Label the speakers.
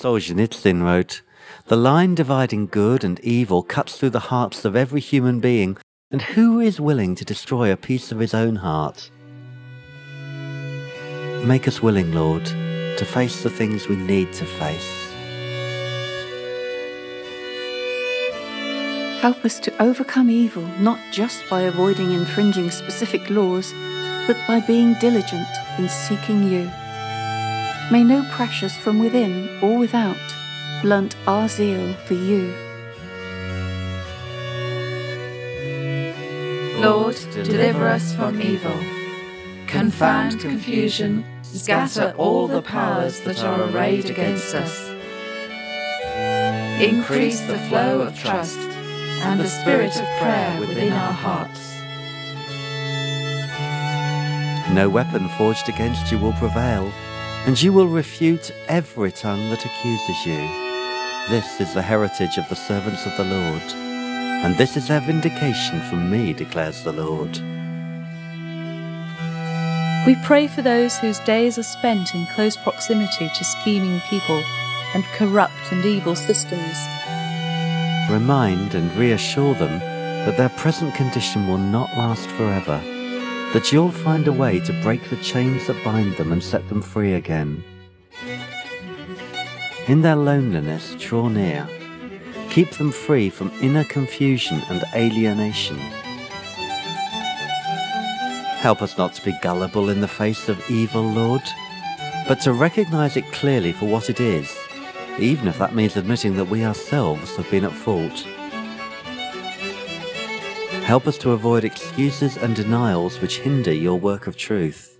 Speaker 1: Solzhenitsyn wrote, The line dividing good and evil cuts through the hearts of every human being, and who is willing to destroy a piece of his own heart? Make us willing, Lord, to face the things we need to face.
Speaker 2: Help us to overcome evil not just by avoiding infringing specific laws, but by being diligent in seeking you. May no pressures from within or without blunt our zeal for you.
Speaker 3: Lord, deliver us from evil. Confound confusion, scatter all the powers that are arrayed against us. Increase the flow of trust and the spirit of prayer within our hearts.
Speaker 1: No weapon forged against you will prevail, and you will refute every tongue that accuses you. This is the heritage of the servants of the Lord, and this is their vindication from me, declares the Lord.
Speaker 4: We pray for those whose days are spent in close proximity to scheming people and corrupt and evil systems.
Speaker 1: Remind and reassure them that their present condition will not last forever, that you'll find a way to break the chains that bind them and set them free again. In their loneliness, draw near. Keep them free from inner confusion and alienation. Help us not to be gullible in the face of evil, Lord, but to recognize it clearly for what it is, even if that means admitting that we ourselves have been at fault. Help us to avoid excuses and denials which hinder your work of truth.